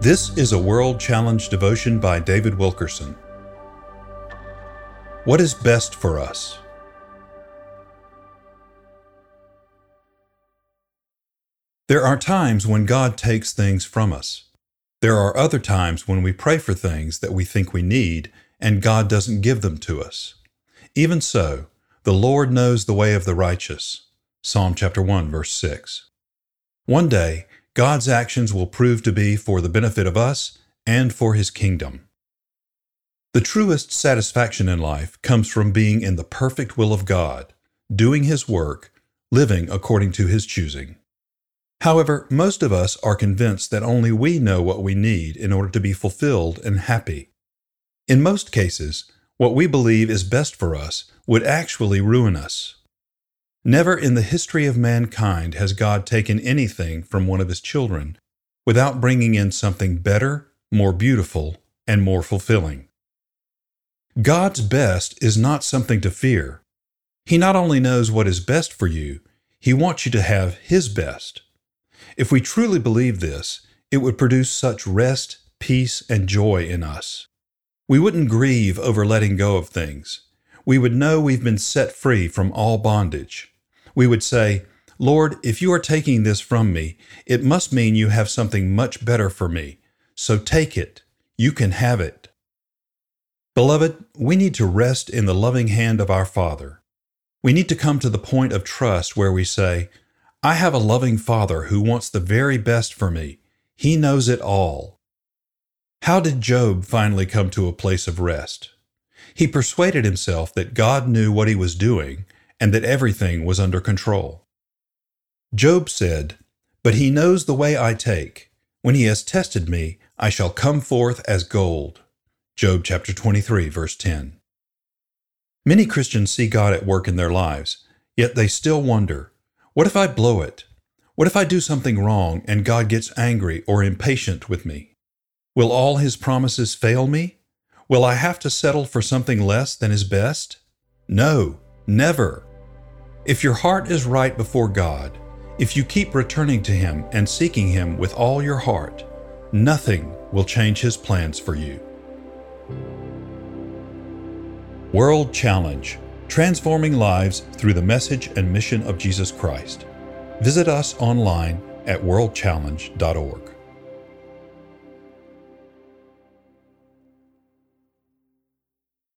This is a World Challenge devotion by David Wilkerson. What is best for us? There are times when God takes things from us. There are other times when we pray for things that we think we need and God doesn't give them to us. Even so, the Lord knows the way of the righteous. Psalm chapter 1 verse 6. One day, God's actions will prove to be for the benefit of us and for his kingdom. The truest satisfaction in life comes from being in the perfect will of God, doing his work, living according to his choosing. However, most of us are convinced that only we know what we need in order to be fulfilled and happy. In most cases, what we believe is best for us would actually ruin us. Never in the history of mankind has God taken anything from one of his children without bringing in something better, more beautiful, and more fulfilling. God's best is not something to fear. He not only knows what is best for you, He wants you to have His best. If we truly believe this, it would produce such rest, peace, and joy in us. We wouldn't grieve over letting go of things. We would know we've been set free from all bondage. We would say, Lord, if you are taking this from me, it must mean you have something much better for me. So take it. You can have it. Beloved, we need to rest in the loving hand of our Father. We need to come to the point of trust where we say, I have a loving Father who wants the very best for me. He knows it all. How did Job finally come to a place of rest? He persuaded himself that God knew what he was doing and that everything was under control. Job said, But he knows the way I take. When he has tested me, I shall come forth as gold. Job chapter 23, verse 10. Many Christians see God at work in their lives, yet they still wonder what if I blow it? What if I do something wrong and God gets angry or impatient with me? Will all his promises fail me? Will I have to settle for something less than is best? No, never. If your heart is right before God, if you keep returning to Him and seeking Him with all your heart, nothing will change His plans for you. World Challenge transforming lives through the message and mission of Jesus Christ. Visit us online at worldchallenge.org.